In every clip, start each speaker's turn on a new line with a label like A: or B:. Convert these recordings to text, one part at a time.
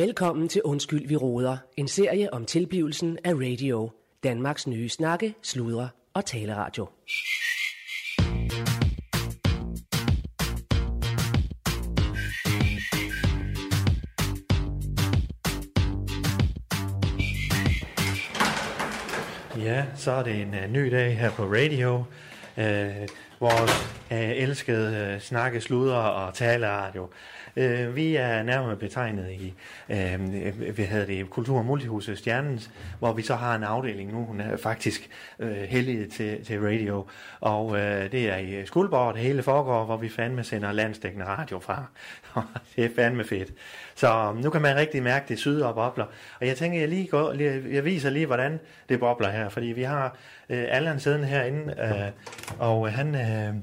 A: Velkommen til Undskyld, vi råder. En serie om tilblivelsen af radio. Danmarks nye snakke, sludre og taleradio.
B: Ja, så er det en uh, ny dag her på radio. Uh, vores uh, elskede uh, snakke, sludre og taleradio. Øh, vi er nærmere betegnet i øh, vi havde det Kultur- og Multihuset Stjernens, hvor vi så har en afdeling nu, hun er faktisk øh, heldig til, til radio. Og øh, det er i øh, Skuldborg, det hele foregår, hvor vi fandme sender landsdækkende radio fra. det er fandme fedt. Så øh, nu kan man rigtig mærke det syder og bobler. Og jeg tænker, jeg lige går, jeg viser lige, hvordan det bobler her. Fordi vi har øh, Allan siddende herinde, øh, og han, øh,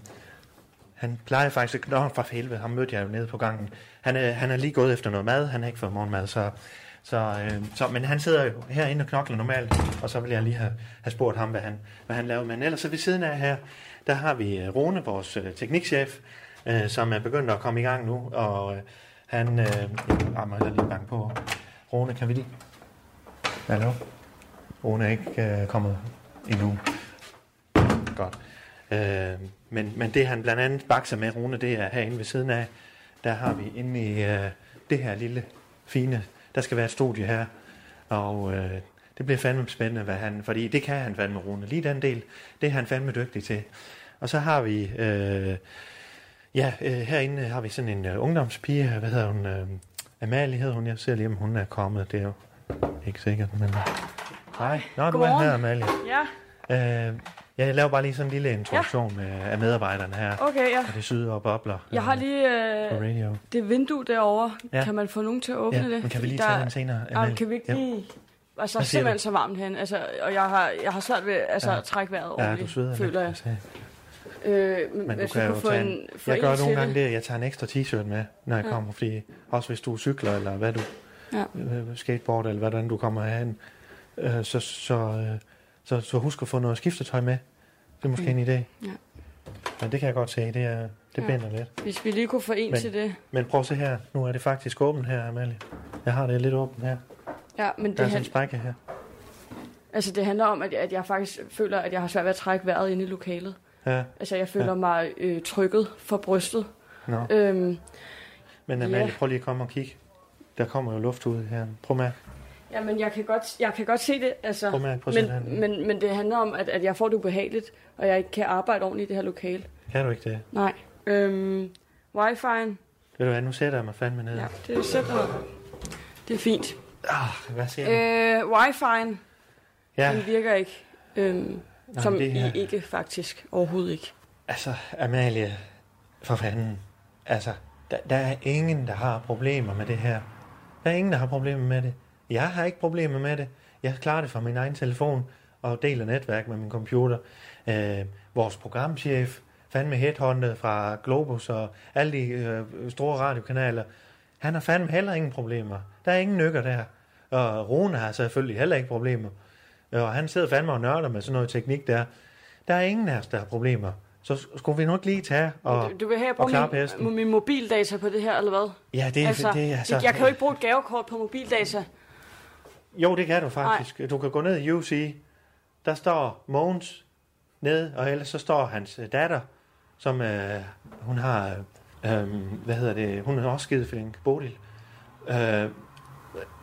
B: han plejer faktisk, nå for helvede, ham mødte jeg jo nede på gangen. Han, øh, han er lige gået efter noget mad, han har ikke fået morgenmad, så, så, øh, så, men han sidder jo herinde og knokler normalt, og så vil jeg lige have, have spurgt ham, hvad han, hvad han laver. Men ellers så ved siden af her, der har vi øh, Rune, vores øh, teknikchef, øh, som er begyndt at komme i gang nu, og øh, han, øh, ah, jeg må lige banke på. Rune, kan vi lige? Hallo? Rune er ikke øh, kommet endnu. Godt. Øh, men, men det han blandt andet bakser med, Rune, det er herinde ved siden af. Der har vi inde i øh, det her lille fine, der skal være et studie her. Og øh, det bliver fandme spændende, hvad han, fordi det kan han fandme, Rune. Lige den del, det er han fandme dygtig til. Og så har vi, øh, ja, øh, herinde har vi sådan en øh, ungdomspige, hvad hedder hun, øh, Amalie hedder hun, jeg ser lige, om hun er kommet, det er jo ikke sikkert, men... Hej, nå, du er
C: Godmorgen.
B: her, Amalie.
C: Ja,
B: Øh, ja, jeg laver bare lige sådan en lille introduktion ja. med, af medarbejderne her.
C: okay, ja.
B: Og det syder og bobler.
C: Jeg har lige
B: på
C: øh,
B: radio.
C: det vindue derovre.
B: Ja.
C: Ja. Kan man få nogen til at åbne
B: Ja,
C: det?
B: men kan vi lige tage
C: der-
B: den senere,
C: Ja,
B: Amalie?
C: kan vi ikke
B: Ja.
C: lige... Altså, er
B: siger
C: simpelthen
B: du?
C: så varmt herinde. Altså, og jeg har, jeg har svært ved altså,
B: Ja.
C: at trække vejret
B: Ja,
C: ordentligt,
B: du sveder
C: føler jeg.
B: altså.
C: Øh, men,
B: Men du kan
C: jeg
B: jo
C: få
B: tage
C: en,
B: en,
C: få
B: jeg
C: en
B: gør nogle gange
C: det.
B: det, jeg tager en ekstra t-shirt med, når jeg
C: Ja.
B: kommer, fordi også hvis du cykler, eller hvad du,
C: Ja.
B: øh, skateboard, eller hvordan du kommer herhen, øh, så, så, øh, så, så husk at få noget skiftetøj med. Det er måske
C: Mm.
B: en idé.
C: Ja.
B: Men det kan jeg godt se, det, er, det
C: Ja.
B: binder lidt.
C: Hvis vi lige kunne få en
B: Men-
C: til det.
B: Men prøv at se her, nu er det faktisk åbent her, Amalie. Jeg har det lidt åbent her.
C: Ja, men
B: Der
C: det,
B: er sådan en sprække her.
C: altså, det handler om, at jeg, at jeg faktisk føler, at jeg har svært ved at trække vejret inde i lokalet.
B: Ja,
C: Altså, jeg føler
B: Ja.
C: mig øh, trykket for brystet.
B: nå.
C: Øhm,
B: Men Amalie,
C: ja.
B: prøv lige at komme og kigge. Der kommer jo luft ud her. Prøv med.
C: Ja, men jeg kan godt, jeg kan godt se det, altså, men, men, men det handler om, at, at jeg får det ubehageligt, og jeg ikke kan arbejde ordentligt i det her lokale.
B: Kan du ikke det?
C: Nej. Øhm, Wi-Fi'en,
B: Ved du hvad, nu sætter jeg mig fandme ned.
C: ja, det er simpelthen, det er fint.
B: Ah, hvad siger du?
C: Øh, Wi-Fi'en,
B: ja,
C: den virker ikke, øhm,
B: Nej,
C: som
B: det her-
C: i ikke faktisk, overhovedet ikke.
B: altså Amalie, for fanden. Altså, der, der er ingen, der har problemer med det her. Der er ingen, der har problemer med det. Jeg har ikke problemer med det. Jeg klarer det fra min egen telefon og deler netværk med min computer. Øh, vores programchef, fandme headhunted fra Globus og alle de øh, store radiokanaler, han har fandme heller ingen problemer. Der er ingen nykker der. Og Rune har selvfølgelig heller ikke problemer. Og han sidder fandme og nørder med sådan noget teknik der. Der er ingen af os, der har problemer. Så skulle vi nok lige tage og...
C: du, du vil have, at jeg bruger min, min mobildata på det her, eller hvad?
B: Ja, det er...
C: altså,
B: det altså,
C: jeg kan jo ikke bruge et gavekort på mobildata.
B: Jo, det kan du faktisk. Nej. Du kan gå ned i UC. Der står Mogens ned, og ellers så står hans øh, datter, som øh, hun har... Øh, hvad hedder det? Hun er også skideflink. Bodil. Øh,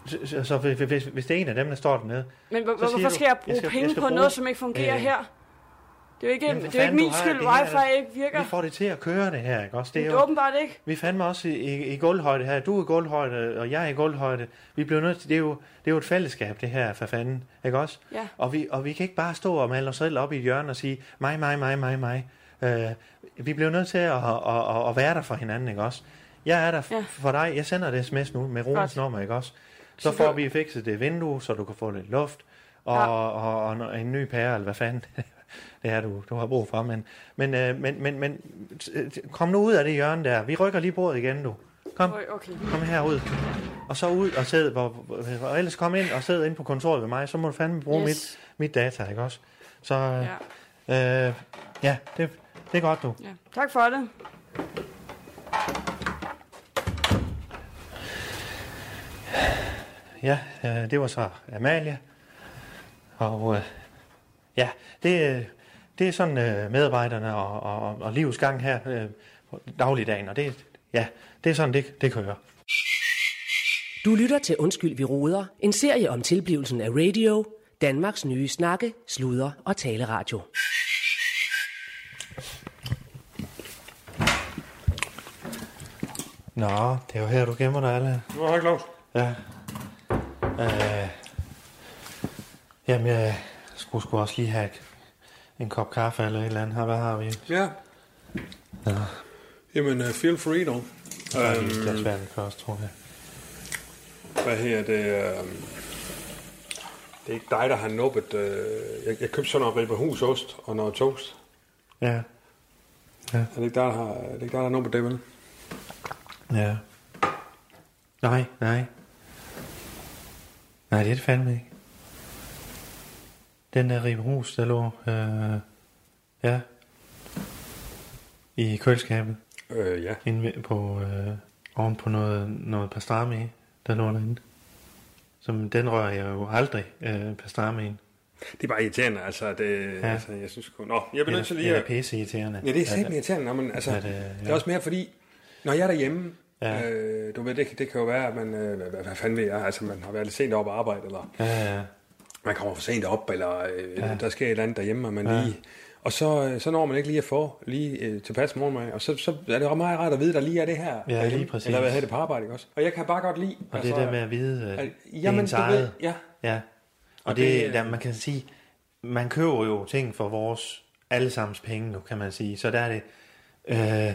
B: så, så, hvis, hvis, det er en af dem, der står dernede...
C: Men hvor, hvorfor skal jeg
B: jeg
C: bruge
B: skal-
C: penge
B: jeg skal
C: på
B: bruge-
C: noget, som ikke fungerer
B: Øh,
C: her? Det er jo ikke,
B: Jamen,
C: det er ikke min skyld,
B: det
C: wifi ikke virker.
B: Vi får det til at køre det her, ikke også? Det
C: Det
B: er
C: er
B: jo,
C: åbenbart ikke.
B: Vi fandme også i, i, i gulvhøjde her. Du er i gulvhøjde, og jeg er i gulvhøjde. Vi bliver nødt til, det er jo, det er jo et fællesskab, det her, for fanden. Ikke også?
C: Ja.
B: Og vi, og vi kan ikke bare stå og male os selv op i et hjørne og sige, mig, mig, mig, mig, mig. Øh, vi bliver nødt til at, at, at, at være der for hinanden, ikke også? Jeg er der
C: Ja.
B: for dig. Jeg sender et sms nu med Rones nummer, ikke også? Så får vi fikset det vindue, så du kan få lidt luft. Og,
C: ja.
B: og, og, og en ny pære, eller hvad fanden det er, du, du har brug for. Men, men, øh, men, men, men øh, kom nu ud af det hjørne der. Vi rykker lige bordet igen, du. Kom,
C: Okay.
B: kom herud. Og så ud og sidde, hvor, hvor- og ellers kom ind og sidde ind på kontoret ved mig, så må du fandme bruge yes. mit, mit data, ikke også? Så
C: Ja.
B: ja, øh, ja det, det er godt, du.
C: ja. Tak for det.
B: ja, øh, det var så Amalie. Og øh, ja, det, øh, det er sådan øh, medarbejderne og, og, og livets gang her øh, på dagligdagen, og det, ja, det er sådan, det, det kører.
A: Du lytter til Undskyld, vi roder, en serie om tilblivelsen af radio, Danmarks nye snakke, sludre og taleradio.
B: Nå, det er jo her, du gemmer dig alle.
D: Nå, hej Claus.
B: Ja. Øh, jamen, jeg skulle sgu også lige have et, en kop kaffe eller et eller andet. Her, hvad har vi?
D: Ja.
B: Ja.
D: Jamen, uh, feel free dog.
B: Er det et
D: Øhm,
B: glas vand først, tror jeg.
D: hvad her det? Uh, det er ikke dig, der har nubbet. Uh, jeg, jeg købte sådan noget ribberhusost og noget toast.
B: Ja.
D: Er det ikke dig, der har, er det ikke dig, der har nubbet det, vel?
B: Ja. Nej, nej. Nej, det er det fandme ikke. Den der ribhus, der lå, øh, ja, i køleskabet,
D: Øh, ja.
B: inde ved- på, øh, oven på noget, noget pastrami, der lå derinde. Som, den rører jeg jo aldrig, øh, pastrami'en.
D: Det er bare irriterende, altså. Det,
B: Ja.
D: ja. altså jeg synes sgu... Nå, jeg bliver nødt til
B: Det
D: lige
B: er
D: at...
B: pisse irriterende.
D: Ja, det er simpelthen irriterende, når man, altså,
B: Ja, det-
D: det,
B: ja.
D: det er også mere fordi, når jeg er derhjemme,
B: Ja.
D: ja. øh, du ved, det, det kan jo være, at man, øh, hvad, hvad fanden ved jeg, altså man har været lidt sent op at arbejde, eller
B: Ja, ja.
D: Man kommer for sent op, eller øh,
B: Ja.
D: der sker et eller andet derhjemme, og man
B: Ja.
D: lige... Og så, øh, så når man ikke lige at få lige øh, tilpas morgenmad, og så, så er det ret meget rart at vide, at der lige er det her.
B: Ja, lige præcis.
D: Eller hvad hedder det på arbejde, ikke også? Og jeg kan bare godt lide...
B: Og det er der med at vide,
D: at,
B: det er
D: jamen, du ved, ja,
B: Ja, og,
D: Og
B: det,
D: det,
B: det
D: øh,
B: der, man kan sige, man køber jo ting for vores allesammens penge nu, kan man sige. Så der er det, øh,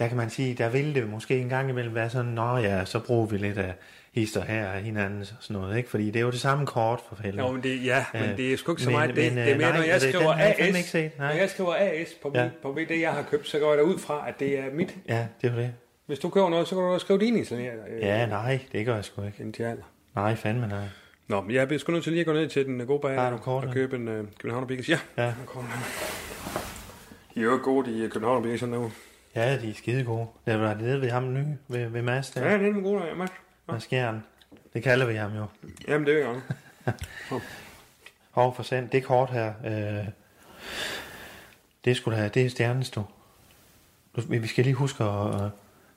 B: der kan man sige, der vil det måske en gang imellem være sådan, nå ja, så bruger vi lidt af hister her af hinanden og sådan noget, ikke? Fordi det er jo det samme kort for fælden.
D: Jo, men det, ja, men
B: Øh,
D: det er sgu ikke så
B: men-
D: meget det.
B: men,
D: det er mere,
B: øh,
D: når
B: nej,
D: jeg
B: det- den
D: skriver
B: har jeg fandme
D: AS,
B: ikke set, nej.
D: når jeg skriver AS på,
B: Ja.
D: ja. på det, jeg har købt, så går jeg da ud fra, at det er mit.
B: Ja, det er jo det.
D: Hvis du køber noget, så kan du også skrive din italiener.
B: Ja, nej, det gør jeg sgu ikke.
D: Indianer.
B: Nej, fandme nej.
D: Nå, men jeg bliver sgu nødt til lige at gå ned til den gode bager og købe en uh, Københavner Biggers. Ja,
B: Ja.
D: der kommer han. De er jo gode, de Københavner Biggers nu.
B: Ja, de er skide gode. Det var nede ved ham nye, ved, ved Mads der.
D: Ja, det er en gode, ja, Mads.
B: Mads Skjern. Det kalder vi ham jo.
D: Jamen, det er jo
B: Hov for sand, det kort her, øh, det skulle have, det er stjernens du. du. Vi skal lige huske at, øh,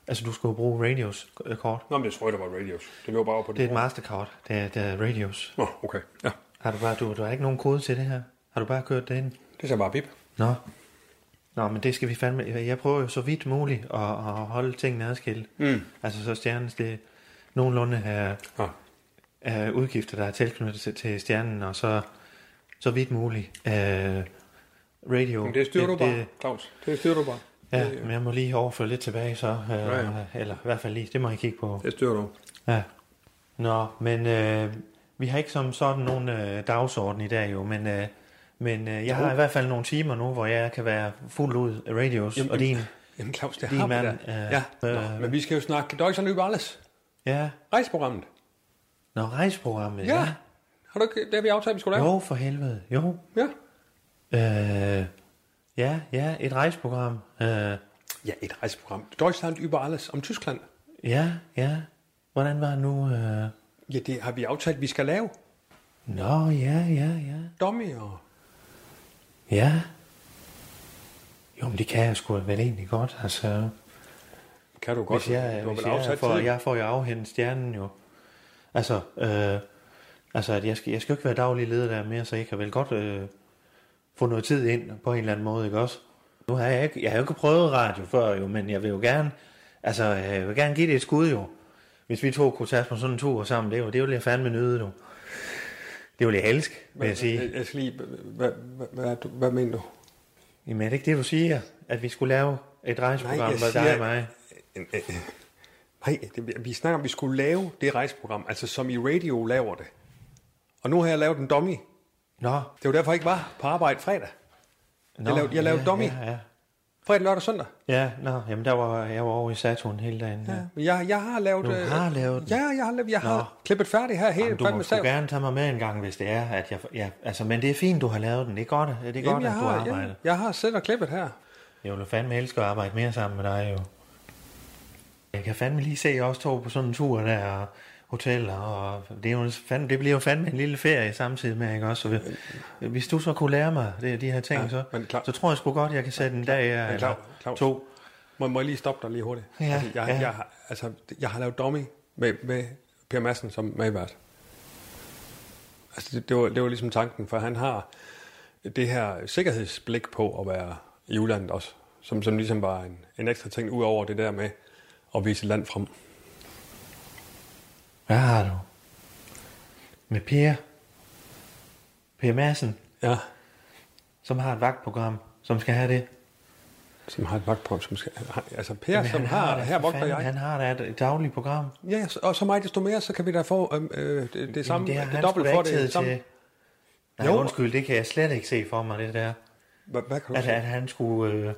B: altså du skal jo bruge radios øh, kort.
D: Nå, men det tror jeg, der var radios. Det lå bare på
B: Det er et
D: det.
B: mastercard, det er, det er radios.
D: Nå, okay. Ja,
B: Har du bare, du, du har ikke nogen kode til det her? Har du bare kørt det ind?
D: det er bare bip.
B: Nå. Nå, men det skal vi fandme, jeg prøver jo så vidt muligt at, at holde tingene adskilt.
D: Mm.
B: Altså så stjernens, det er nogenlunde her,
D: Ja.
B: af udgifter, der er tilknyttet til, til stjernen, og så, så vidt muligt øh, radio.
D: Men det styrer du bare, Claus. Det styrer du bare.
B: ja,
D: Det,
B: men jeg må lige overføre lidt tilbage så, øh,
D: Ja, ja.
B: eller i hvert fald lige, det må jeg kigge på.
D: det styrer du.
B: Ja. Nå, men øh, vi har ikke som sådan nogen øh, dagsorden i dag jo, men, øh, men øh, jeg har i hvert fald nogle timer nu, hvor jeg kan være fuldt ud af radios,
D: Jamen,
B: og din,
D: Jamen, Claus, det
B: din
D: har
B: mand. Øh,
D: Ja, Nå,
B: øh,
D: men vi skal jo snakke Deutschland über alles.
B: ja,
D: Rejseprogrammet.
B: Nå, rejseprogrammet,
D: Ja. Har du ikke, det har vi aftalt, vi skulle lave?
B: Jo, for helvede, jo.
D: Ja.
B: Øh, ja, ja, et rejseprogram. Øh,
D: Ja, et rejseprogram. Deutschland über alles om Tyskland.
B: ja, ja. Hvordan var det nu? Øh...
D: Ja, det har vi aftalt, vi skal lave.
B: Nå, ja, ja, ja.
D: Dommy og...
B: Ja. Jo, men det kan jeg sgu vel egentlig godt. Altså,
D: Kan du godt?
B: hvis jeg,
D: du
B: hvis jeg, får, jeg får jo afhentet stjernen jo. Altså, øh, altså at jeg, skal, jeg skal jo ikke være daglig leder der mere, så jeg kan vel godt øh, få noget tid ind på en eller anden måde, ikke også? Nu har jeg ikke, jeg har jo ikke prøvet radio før jo, men jeg vil jo gerne, altså jeg vil gerne give det et skud jo. Hvis vi to kunne tage på sådan en tur sammen, det, er jo, det vil jeg fandme nyde du. Det vil jeg elske, vil jeg sige.
D: Jeg, jeg skal lige... Hvad, hvad, hvad, hvad mener du?
B: Jamen er det ikke det, du siger? At vi skulle lave et rejseprogram,
D: Nej, jeg
B: hvor dig og mig?
D: Øh, øh, øh. Nej, det, vi snakker om, at vi skulle lave det rejseprogram, altså som i radio laver det. Og nu har jeg lavet en dummy.
B: Nå,
D: Det var derfor, jeg ikke var på arbejde fredag.
B: nå
D: lavede- jeg lavede
B: ja,
D: dummy.
B: Ja, ja.
D: Fredag, lørdag og søndag.
B: ja, nå, jamen der var jeg var over i Saturn hele dagen. Ja.
D: Ja. Jeg, jeg har lavet...
B: Du
D: øh,
B: har lavet?
D: Ja, jeg har, lavet, jeg har
B: Nå.
D: klippet færdig her helt
B: Jamen, du må sgu gerne tage mig med en gang, hvis det er, at jeg... Ja, altså, men det er fint, du har lavet den. Det er godt, det er godt
D: Jamen, jeg,
B: at du
D: har,
B: arbejder.
D: ja, jeg har selv klippet her.
B: Jeg vil fandme elske at arbejde mere sammen med dig, jo. Jeg kan fandme lige se os to på sådan en tur der, og hoteller, og det, er jo fandme, det bliver jo fandme en lille ferie samtidig med, ikke også? Så vi- hvis du så kunne lære mig det, de her ting,
D: Ja,
B: så,
D: men klar-
B: så tror jeg sgu godt, jeg kan sætte en dag eller
D: Claus- Claus.
B: to.
D: Må, må jeg lige stoppe dig lige hurtigt?
B: Ja,
D: altså, jeg,
B: ja.
D: Jeg, har- altså, jeg har lavet dummy med, med Per Madsen som medvært. Altså, det, det, var, det var ligesom tanken, for han har det her sikkerhedsblik på at være i udlandet også, som, som ligesom var en, en ekstra ting, ud over det der med at vise land frem.
B: Hvad har du? Med Per. Per Madsen,
D: Ja,
B: som har et vagtprogram, som skal have det.
D: som har et vagtprogram, som skal... Altså, Per,
B: Jamen,
D: som
B: han
D: har...
B: da
D: her
B: for
D: vogter
B: fanden,
D: jeg.
B: Han har da et, et dagligt program.
D: Ja, og så meget desto mere, så kan vi da få øh, øh, det, det samme,
B: det
D: det, dobbelt for det samme.
B: til. Nej,
D: Jo.
B: undskyld, det kan jeg slet ikke se for mig, det der.
D: Hvad, hvad kan du
B: At,
D: sige?
B: at han skulle øh,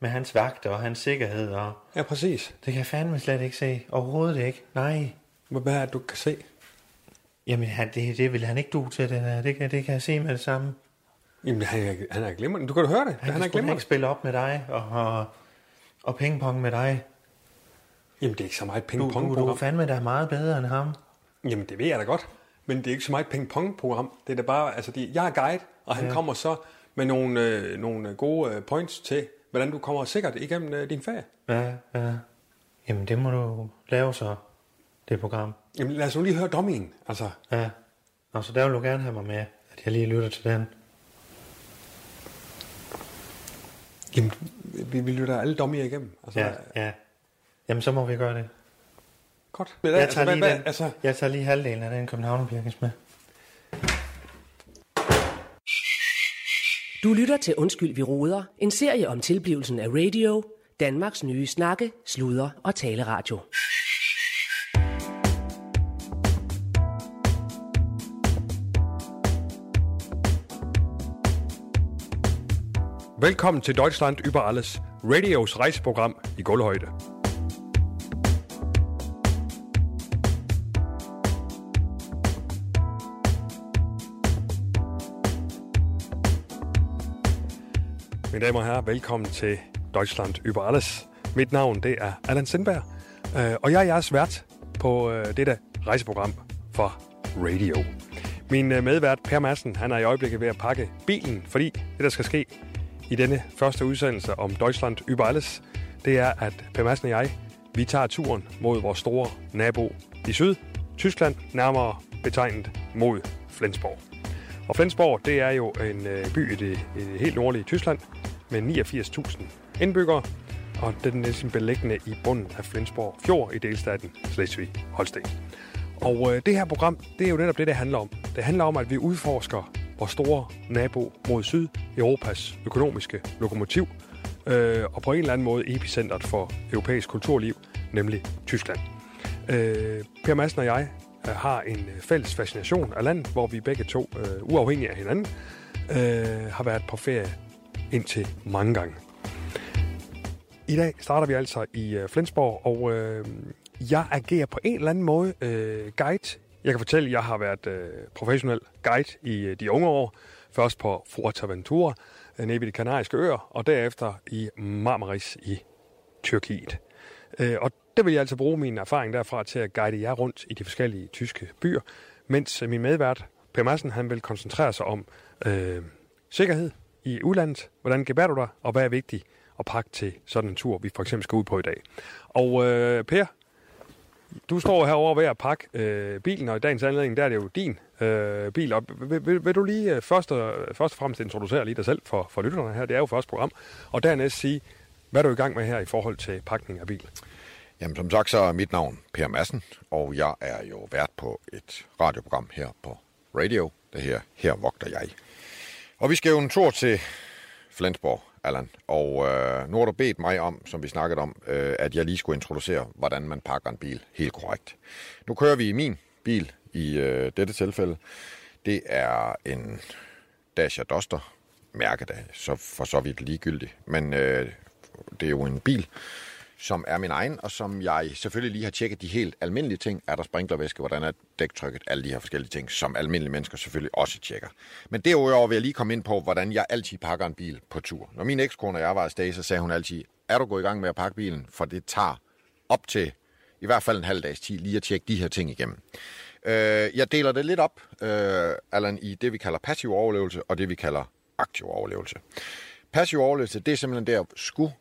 B: med hans vagter og hans sikkerhed, og
D: Ja, præcis.
B: det kan jeg fandme slet ikke se. Overhovedet ikke. Nej.
D: Hvad er det, du kan se?
B: Jamen, han, det, det vil han ikke du til, det der. Det kan, det kan jeg se med det samme.
D: Jamen, han er, han er glimrende. Du kan da høre det.
B: Han,
D: Han, er glimrende.
B: ikke spille op med dig, og, og, og pingpong med dig.
D: Jamen, det er ikke så meget
B: Du, du, du er fandme da meget bedre end ham.
D: Jamen, det ved jeg da godt. Men det er ikke så meget ping-pong-program. Det er da bare, altså, de, jeg er guide, og han ja. kommer så med nogle, øh, nogle gode øh, points til, hvordan du kommer sikkert igennem øh, din ferie.
B: Ja, ja. Jamen, det må du lave så, det program.
D: Jamen, lad os nu lige høre dommien. Altså,
B: Ja. Nå, så der vil du gerne have mig med, at jeg lige lytter til den.
D: jamen, vi, vi lytter alle dommier igennem. Altså,
B: Ja, ja. Jamen, så må vi gøre det.
D: Godt.
B: Jeg
D: altså,
B: tager,
D: hvad,
B: lige
D: hvad,
B: den,
D: altså,
B: jeg tager lige halvdelen af den København Birkens med.
A: Du lytter til Undskyld, vi råder. En serie om tilblivelsen af radio. Danmarks nye snakke, sludre og taleradio.
D: Velkommen til Deutschland über alles, radios rejseprogram i gulvhøjde. Mine damer og herrer, velkommen til Deutschland über alles. Mit navn det er Allan Sindberg, øh, og jeg er jeres vært på øh, dette rejseprogram for radio. Min øh, medvært Per Madsen, han er i øjeblikket ved at pakke bilen, fordi det, der skal ske i denne første udsendelse om Deutschland über alles, det er, at Per Madsen og jeg, vi tager turen mod vores store nabo i syd, Tyskland, nærmere betegnet mod Flensborg. Og Flensborg, det er jo en øh, by i det, i det helt nordlige Tyskland med 89.000 indbyggere, og den er næsten beliggende i bunden af Flensborg Fjord i delstaten Slesvig-Holsten. Og øh, det her program, det er jo netop det, det handler om. Det handler om, at vi udforsker vores store nabo mod syd, Europas økonomiske lokomotiv, øh, og på en eller anden måde epicentret for europæisk kulturliv, nemlig Tyskland. Øh, per Madsen og jeg øh, har en øh, fælles fascination af landet, hvor vi begge to, øh, uafhængige af hinanden, øh, har været på ferie indtil mange gange. I dag starter vi altså i øh, Flensborg, og øh, jeg agerer på en eller anden måde øh, guide. Jeg kan fortælle, at jeg har været øh, professionel guide i øh, de unge år. Først på Fuerteventura, øh, nede ved de kanariske øer, og derefter i Marmaris i Tyrkiet. Øh, og det vil jeg altså bruge min erfaring derfra til at guide jer rundt i de forskellige tyske byer, mens øh, min medvært, Per Madsen, han vil koncentrere sig om øh, sikkerhed i udlandet. Hvordan gebærer du dig, og hvad er vigtigt at pakke til sådan en tur, vi for eksempel skal ud på i dag. Og øh, Per, du står herovre ved at pakke øh, bilen, og i dagens anledning, der er det jo din øh, bil. Og vil, vil, vil du lige øh, først, og, først og fremmest introducere lige dig selv for, for lytterne her? Det er jo første program. Og dernæst sige, hvad er du i gang med her i forhold til pakning af bil?
E: Jamen, som sagt, så er mit navn Per Madsen, og jeg er jo vært på et radioprogram her på radio, det her Her vogter jeg. Og vi skal jo en tur til Flensborg, Allan, og øh, nu har du bedt mig om, som vi snakkede om, øh, at jeg lige skulle introducere, hvordan man pakker en bil helt korrekt. Nu kører vi i min bil i øh, dette tilfælde. Det er en Dacia Duster, mærket af, så for så vidt ligegyldigt, men øh, det er jo en bil, som er min egen, og som jeg selvfølgelig lige har tjekket de helt almindelige ting. Er der sprinklervæske, hvordan er dæktrykket, alle de her forskellige ting, som almindelige mennesker selvfølgelig også tjekker. Men derudover vil jeg lige komme ind på, hvordan jeg altid pakker en bil på tur. Når min ekskone og jeg var afsted, så sagde hun altid, er du gået i gang med at pakke bilen? For det tager op til i hvert fald en halv dags tid lige at tjekke de her ting igennem. Øh, jeg deler det lidt op, øh, Allan, i det, vi kalder passiv overlevelse, og det, vi kalder aktiv overlevelse. Passiv overlevelse, det er simpelthen der, skulle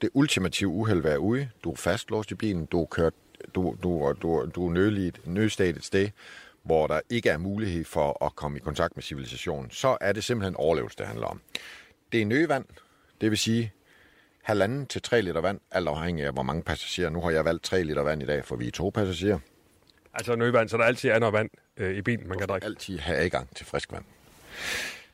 E: det ultimative uheld være ude, du er fastlåst i bilen, du er kørt, du, du, du, du er nødligt, nødstaget et sted, hvor der ikke er mulighed for at komme i kontakt med civilisationen, så er det simpelthen overlevelse, det handler om. Det er nødvand, det vil sige halvanden til 3 liter vand, alt afhængig af, hvor mange passagerer. Nu har jeg valgt 3 liter vand i dag, for vi er to passagerer.
D: Altså nødvand, så der altid er noget vand øh, i bilen, man kan drikke.
E: altid have adgang til frisk vand.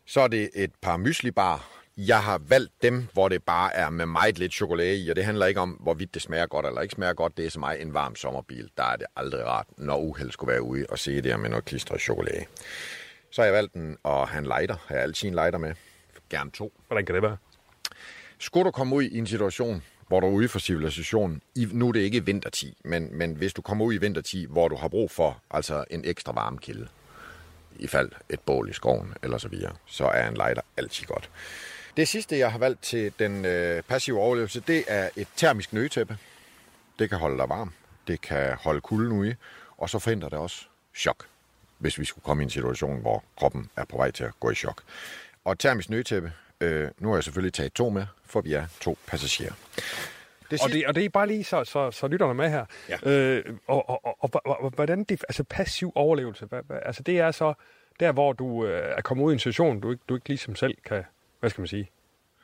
E: Så er det et par myslibar. Jeg har valgt dem, hvor det bare er med meget lidt chokolade i, og det handler ikke om, hvorvidt det smager godt eller ikke smager godt. Det er som mig en varm sommerbil. Der er det aldrig rart, når uheld skulle være ude og se det med noget klistret chokolade. Så har jeg valgt den have en lighter. Jeg har altid en lighter med. Gerne to.
D: Hvordan kan det være?
E: Skulle du komme ud i en situation, hvor du er ude for civilisationen, nu er det ikke vintertid, men, men hvis du kommer ud i vintertid, hvor du har brug for altså en ekstra varmekilde, i fald et bål i skoven eller så videre, så er en lighter altid godt. Det sidste, jeg har valgt til den øh, passive overlevelse, det er et termisk nøgetæppe. Det kan holde dig varm, det kan holde kulden ude, og så forhindrer det også chok, hvis vi skulle komme i en situation, hvor kroppen er på vej til at gå i chok. Og termisk nøgetæppe, øh, nu har jeg selvfølgelig taget to med, for vi er to passagerer.
D: Det og, det, og det er bare lige så, så, så lytterne med her.
E: Ja.
D: Øh, og, og, og, og, og, hvordan det, altså passiv overlevelse, hvad, hvad, altså det er så der, hvor du øh, er kommet ud i en situation, du ikke, du ikke ligesom selv kan, hvad skal man sige,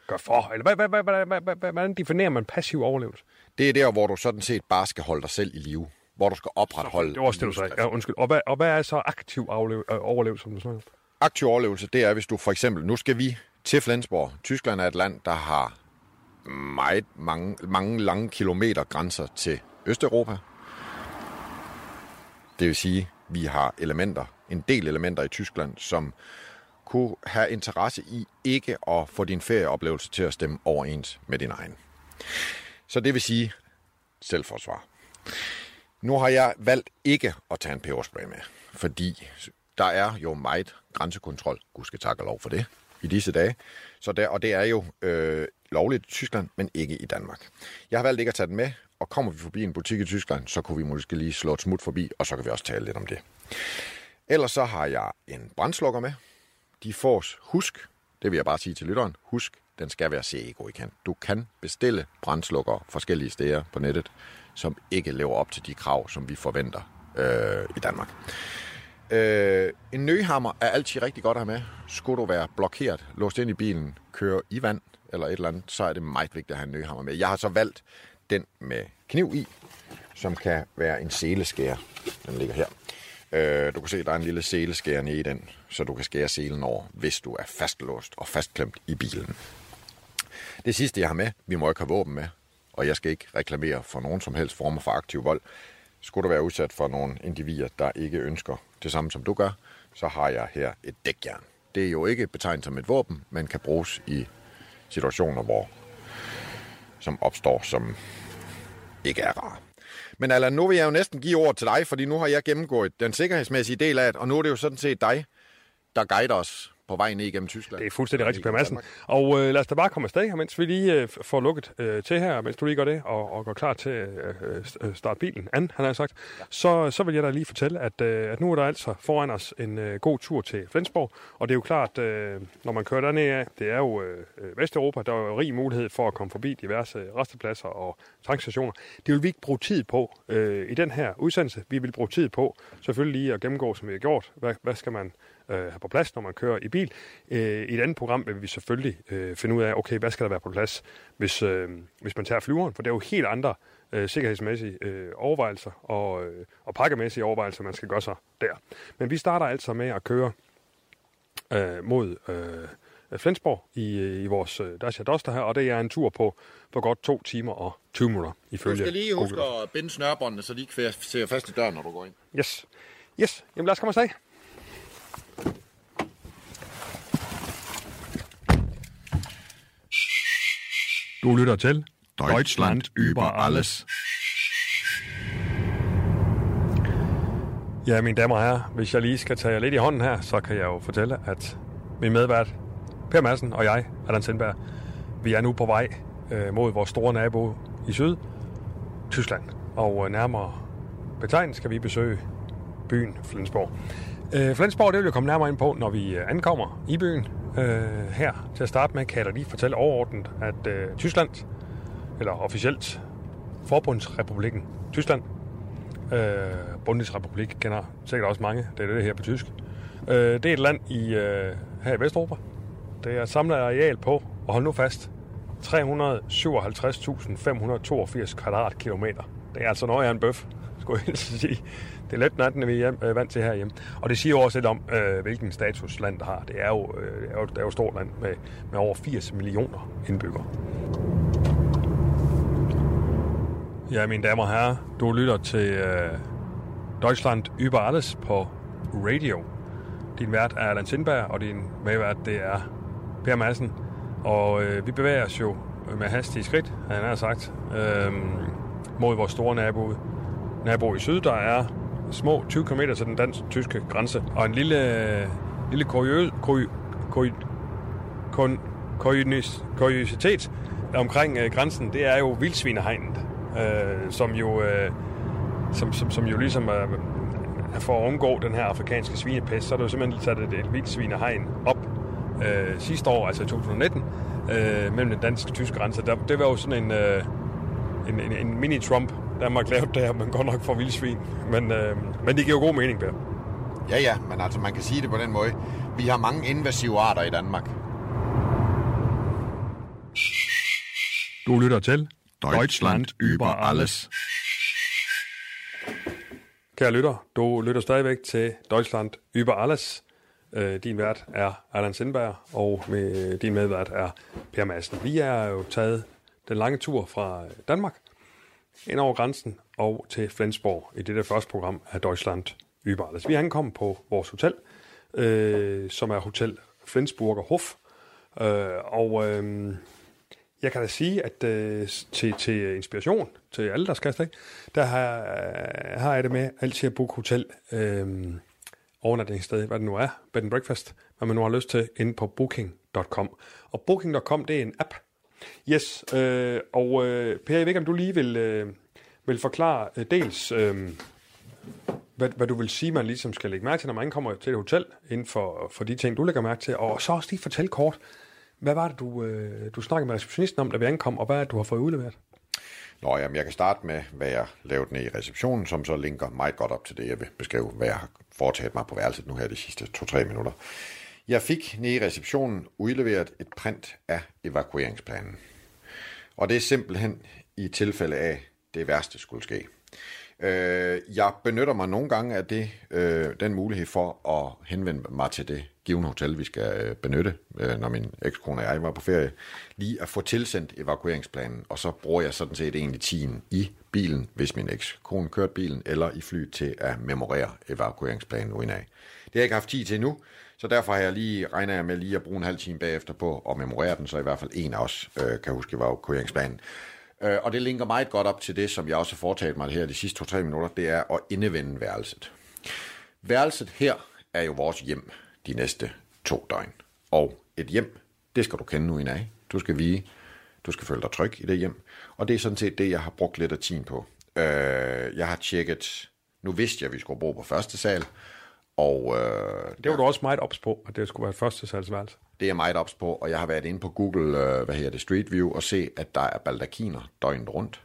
D: gøre for. Eller hvad, hvad, hvad, hvad, hvad, hvad, hvad, hvordan definerer man passiv overlevelse?
E: Det er der, hvor du sådan set bare skal holde dig selv i live. Hvor du skal opretholde...
D: Det var du sagde. Ja, undskyld. Og hvad, og hvad er så aktiv aflev, øh, overlevelse, som du snakker om?
E: Aktiv overlevelse, det er, hvis du for eksempel... Nu skal vi til Flensborg. Tyskland er et land, der har meget mange, mange lange kilometer grænser til Østeuropa. Det vil sige, vi har elementer, en del elementer i Tyskland, som kunne have interesse i ikke at få din ferieoplevelse til at stemme overens med din egen. Så det vil sige selvforsvar. Nu har jeg valgt ikke at tage en peberspray med, fordi der er jo meget grænsekontrol, gud skal takke lov for det, i disse dage. Så der, og det er jo øh, lovligt i Tyskland, men ikke i Danmark. Jeg har valgt ikke at tage den med, og kommer vi forbi en butik i Tyskland, så kunne vi måske lige slå et smut forbi, og så kan vi også tale lidt om det. Ellers så har jeg en brændslukker med. De fås, husk, det vil jeg bare sige til lytteren, husk, den skal være CE-godkendt. Du kan bestille brændslukker forskellige steder på nettet, som ikke lever op til de krav, som vi forventer øh, i Danmark. Øh, en nøhammer er altid rigtig godt at have med. Skulle du være blokeret, låst ind i bilen, køre i vand eller et eller andet, så er det meget vigtigt at have en nøhammer med. Jeg har så valgt den med kniv i, som kan være en seleskærer. Den ligger her. Øh, du kan se, at der er en lille seleskærer nede i den, så du kan skære selen over, hvis du er fastlåst og fastklemt i bilen. Det sidste, jeg har med, vi må ikke have våben med, og jeg skal ikke reklamere for nogen som helst former for aktiv vold. Skulle du være udsat for nogle individer, der ikke ønsker det samme som du gør, så har jeg her et dækjern. Det er jo ikke betegnet som et våben, men kan bruges i situationer, hvor som opstår, som ikke er rare. Men Allan, nu vil jeg jo næsten give ord til dig, fordi nu har jeg gennemgået den sikkerhedsmæssige del af det, og nu er det jo sådan set dig, der guider os på vej ned igennem Tyskland.
D: Det er fuldstændig rigtigt, Per Madsen. Og øh, lad os da bare komme afsted her, mens vi lige øh, får lukket øh, til her, mens du lige gør det, og, og går klar til at øh, øh, starte bilen an, han har sagt. Ja. Så, så vil jeg da lige fortælle, at, øh, at nu er der altså foran os en øh, god tur til Flensborg, og det er jo klart, øh, når man kører derned af, det er jo øh, Vesteuropa, der er jo rig mulighed for at komme forbi diverse restepladser og tankstationer. Det vil vi ikke bruge tid på øh, i den her udsendelse. Vi vil bruge tid på selvfølgelig lige at gennemgå, som vi har gjort. Hvad, hvad skal man øh, have på plads, når man kører i bil. Øh, I et andet program vil vi selvfølgelig øh, finde ud af, okay, hvad skal der være på plads, hvis, øh, hvis man tager flyveren, for det er jo helt andre øh, sikkerhedsmæssige øh, overvejelser og, øh, og pakkemæssige overvejelser, man skal gøre sig der. Men vi starter altså med at køre øh, mod øh, Flensborg i, i vores øh, Dacia Duster her, og det er en tur på, på godt to timer og 20 minutter. Ifølge
E: du skal lige huske at binde snørbåndene, så de ikke ser fast i døren, når du går ind.
D: Yes. Yes, jamen lad os komme afsted. Du lytter til
E: Deutschland über alles.
D: Ja, mine damer og herrer, hvis jeg lige skal tage jer lidt i hånden her, så kan jeg jo fortælle, at min medvært, Per Madsen og jeg, Allan Sindberg, vi er nu på vej øh, mod vores store nabo i syd, Tyskland, og øh, nærmere betegnet, skal vi besøge byen Flensborg. Øh, Flensborg, det vil jeg komme nærmere ind på, når vi øh, ankommer i byen. Øh, her til at starte med, kan jeg da lige fortælle overordnet, at øh, Tyskland, eller officielt Forbundsrepublikken Tyskland, øh, Bundesrepublik kender sikkert også mange, det er det her på tysk. Øh, det er et land i, øh, her i Vesteuropa. Det er et samlet areal på, og hold nu fast, 357.582 kvadratkilometer. Det er altså noget af en bøf, skulle jeg sige. Det er let natten, vi er øh, vant til herhjemme. Og det siger også lidt om, øh, hvilken status landet har. Det er jo, øh, det er jo, det er jo et stort land med, med over 80 millioner indbyggere. Ja, mine damer og herrer, du lytter til øh, Deutschland über alles på radio. Din vært er Allan Sindberg, og din medvært det er Per Madsen. Og øh, vi bevæger os jo med hastige skridt, han har sagt, øh, mod vores store nabo, nabo i syd. Der er små 20 km til den dansk-tyske grænse, og en lille, lille kuriøs, kuri, kuri, kuriositet omkring øh, grænsen, det er jo vildsvinehegnet, øh, som jo øh, som, som, som jo ligesom er, for at undgå den her afrikanske svinepest, så er der jo simpelthen sat et, et vildsvinehegn op øh, sidste år, altså i 2019, øh, mellem den danske-tyske grænse. Der, det var jo sådan en, øh, en, en, en mini-Trump, Danmark lavede der, man godt nok får vildsvin. Men, øh, men det giver jo god mening, Per.
E: Ja, ja, men altså man kan sige det på den måde. Vi har mange invasive arter i Danmark.
D: Du lytter til
E: Deutschland über alles.
D: Kære lytter, du lytter stadigvæk til Deutschland über alles. Øh, din vært er Allan Sindberg, og med, din medvært er Per Madsen. Vi er jo taget den lange tur fra Danmark ind over grænsen og til Flensborg i det der første program af Deutschland über alles. Vi er ankommet på vores hotel, øh, som er Hotel Flensburger Hof. Øh, og øh, jeg kan da sige, at øh, til, til inspiration til alle, der skal afsted, der har, øh, har jeg det med altid at booke hotel øh, overnatningssted, hvad det nu er, bed and breakfast, hvad man nu har lyst til, inde på booking.com. Og booking.com, det er en app. Yes, øh, og øh, Per, jeg ved ikke, om du lige vil, øh, vil forklare øh, dels, øh, hvad, hvad du vil sige, man ligesom skal lægge mærke til, når man kommer til et hotel, inden for, for de ting, du lægger mærke til, og så også lige fortælle kort, hvad var det, du, øh, du snakkede med receptionisten om, da vi ankom, og hvad er det, du har fået udleveret?
E: Nå, jamen, jeg kan starte med, hvad jeg lavede ned i receptionen, som så linker meget godt op til det, jeg vil beskrive, hvad jeg har foretaget mig på værelset nu her de sidste 2-3 minutter. Jeg fik nede i receptionen udleveret et print af evakueringsplanen. Og det er simpelthen i tilfælde af, det værste skulle ske. Øh, jeg benytter mig nogle gange af det, øh, den mulighed for at henvende mig til det givende hotel, vi skal øh, benytte, øh, når min ekskone og jeg var på ferie, lige at få tilsendt evakueringsplanen, og så bruger jeg sådan set egentlig tiden i bilen, hvis min ekskone kørte bilen, eller i fly til at memorere evakueringsplanen uden af. Det har jeg ikke haft tid til nu, så derfor har jeg lige, regner jeg med lige at bruge en halv time bagefter på at memorere den, så i hvert fald en af os øh, kan huske evakueringsplanen. Øh, og det linker meget godt op til det, som jeg også har foretaget mig her de sidste 2-3 minutter, det er at indevende værelset. Værelset her er jo vores hjem de næste to døgn. Og et hjem, det skal du kende nu af. Du skal vige, du skal føle dig tryg i det hjem. Og det er sådan set det, jeg har brugt lidt af tiden på. Øh, jeg har tjekket, nu vidste jeg, at vi skulle bo på første sal, og, øh,
D: det var du også meget ops på, at det skulle være første salgsværelse.
E: Det er meget ops på, og jeg har været inde på Google, øh, hvad hedder det, Street View, og se, at der er baldakiner døgnet rundt.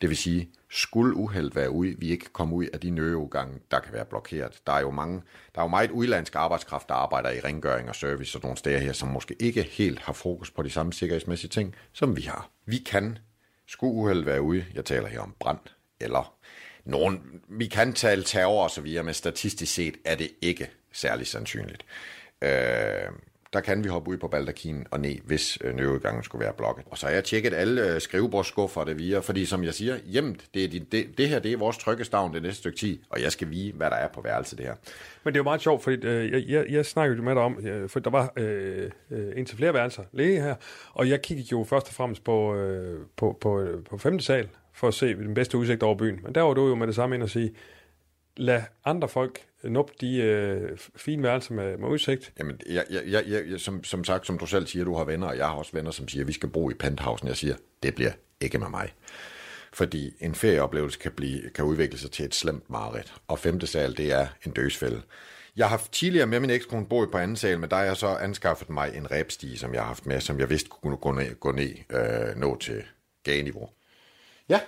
E: Det vil sige, skulle uheld være ude, vi ikke komme ud af de nødeugange, der kan være blokeret. Der er jo mange, der er jo meget udlandsk arbejdskraft, der arbejder i rengøring og service og nogle steder her, som måske ikke helt har fokus på de samme sikkerhedsmæssige ting, som vi har. Vi kan, skulle uheld være ude, jeg taler her om brand, eller nogen, vi kan tale terror og så videre, men statistisk set er det ikke særlig sandsynligt. Øh, der kan vi hoppe ud på baldakinen og ned, hvis øh, skulle være blokket. Og så har jeg tjekket alle øh, skrivebordsskuffer det via, fordi som jeg siger, hjemmet, det, er de, det, det her det er vores trykkestavn det næste stykke tid, og jeg skal vide, hvad der er på værelse det her.
D: Men det er jo meget sjovt, fordi øh, jeg, jeg, jeg snakkede jo med dig om, øh, for der var øh, øh, indtil flere værelser læge her, og jeg kiggede jo først og fremmest på, øh, på, på, øh, på femte sal, for at se den bedste udsigt over byen. Men der var du jo med det samme ind og sige, lad andre folk nup de øh, fine værelser med, med udsigt.
E: Jamen, jeg, jeg, jeg, jeg, som, som sagt, som du selv siger, du har venner, og jeg har også venner, som siger, at vi skal bo i penthousen. Jeg siger, det bliver ikke med mig. fordi en ferieoplevelse kan, blive, kan udvikle sig til et slemt mareridt. Og femte sal, det er en dødsfælde. Jeg har tidligere med min ekskone boet på anden sal, men der har jeg så anskaffet mig en rebstige, som jeg har haft med, som jeg vidste kunne gå ned, gå ned øh, nå til gageniveau. Ja,